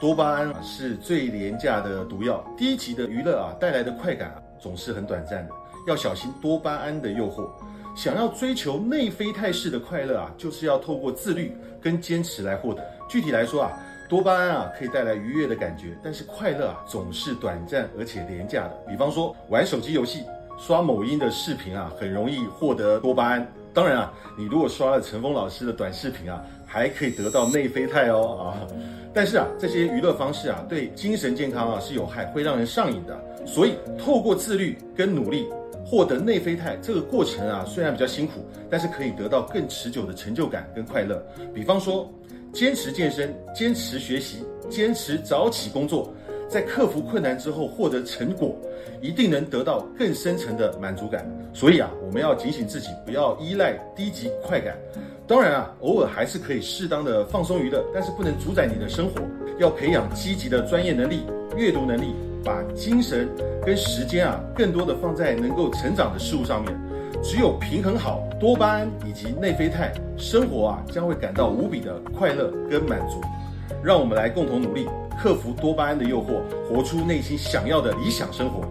多巴胺是最廉价的毒药，低级的娱乐啊带来的快感啊总是很短暂的，要小心多巴胺的诱惑。想要追求内啡肽式的快乐啊，就是要透过自律跟坚持来获得。具体来说啊，多巴胺啊可以带来愉悦的感觉，但是快乐啊总是短暂而且廉价的。比方说玩手机游戏、刷某音的视频啊，很容易获得多巴胺。当然啊，你如果刷了陈峰老师的短视频啊，还可以得到内啡肽哦啊。但是啊，这些娱乐方式啊，对精神健康啊是有害，会让人上瘾的。所以透过自律跟努力获得内啡肽，这个过程啊虽然比较辛苦，但是可以得到更持久的成就感跟快乐。比方说，坚持健身、坚持学习、坚持早起工作。在克服困难之后获得成果，一定能得到更深层的满足感。所以啊，我们要警醒自己，不要依赖低级快感。当然啊，偶尔还是可以适当的放松娱乐，但是不能主宰你的生活。要培养积极的专业能力、阅读能力，把精神跟时间啊，更多的放在能够成长的事物上面。只有平衡好多巴胺以及内啡肽，生活啊将会感到无比的快乐跟满足。让我们来共同努力。克服多巴胺的诱惑，活出内心想要的理想生活。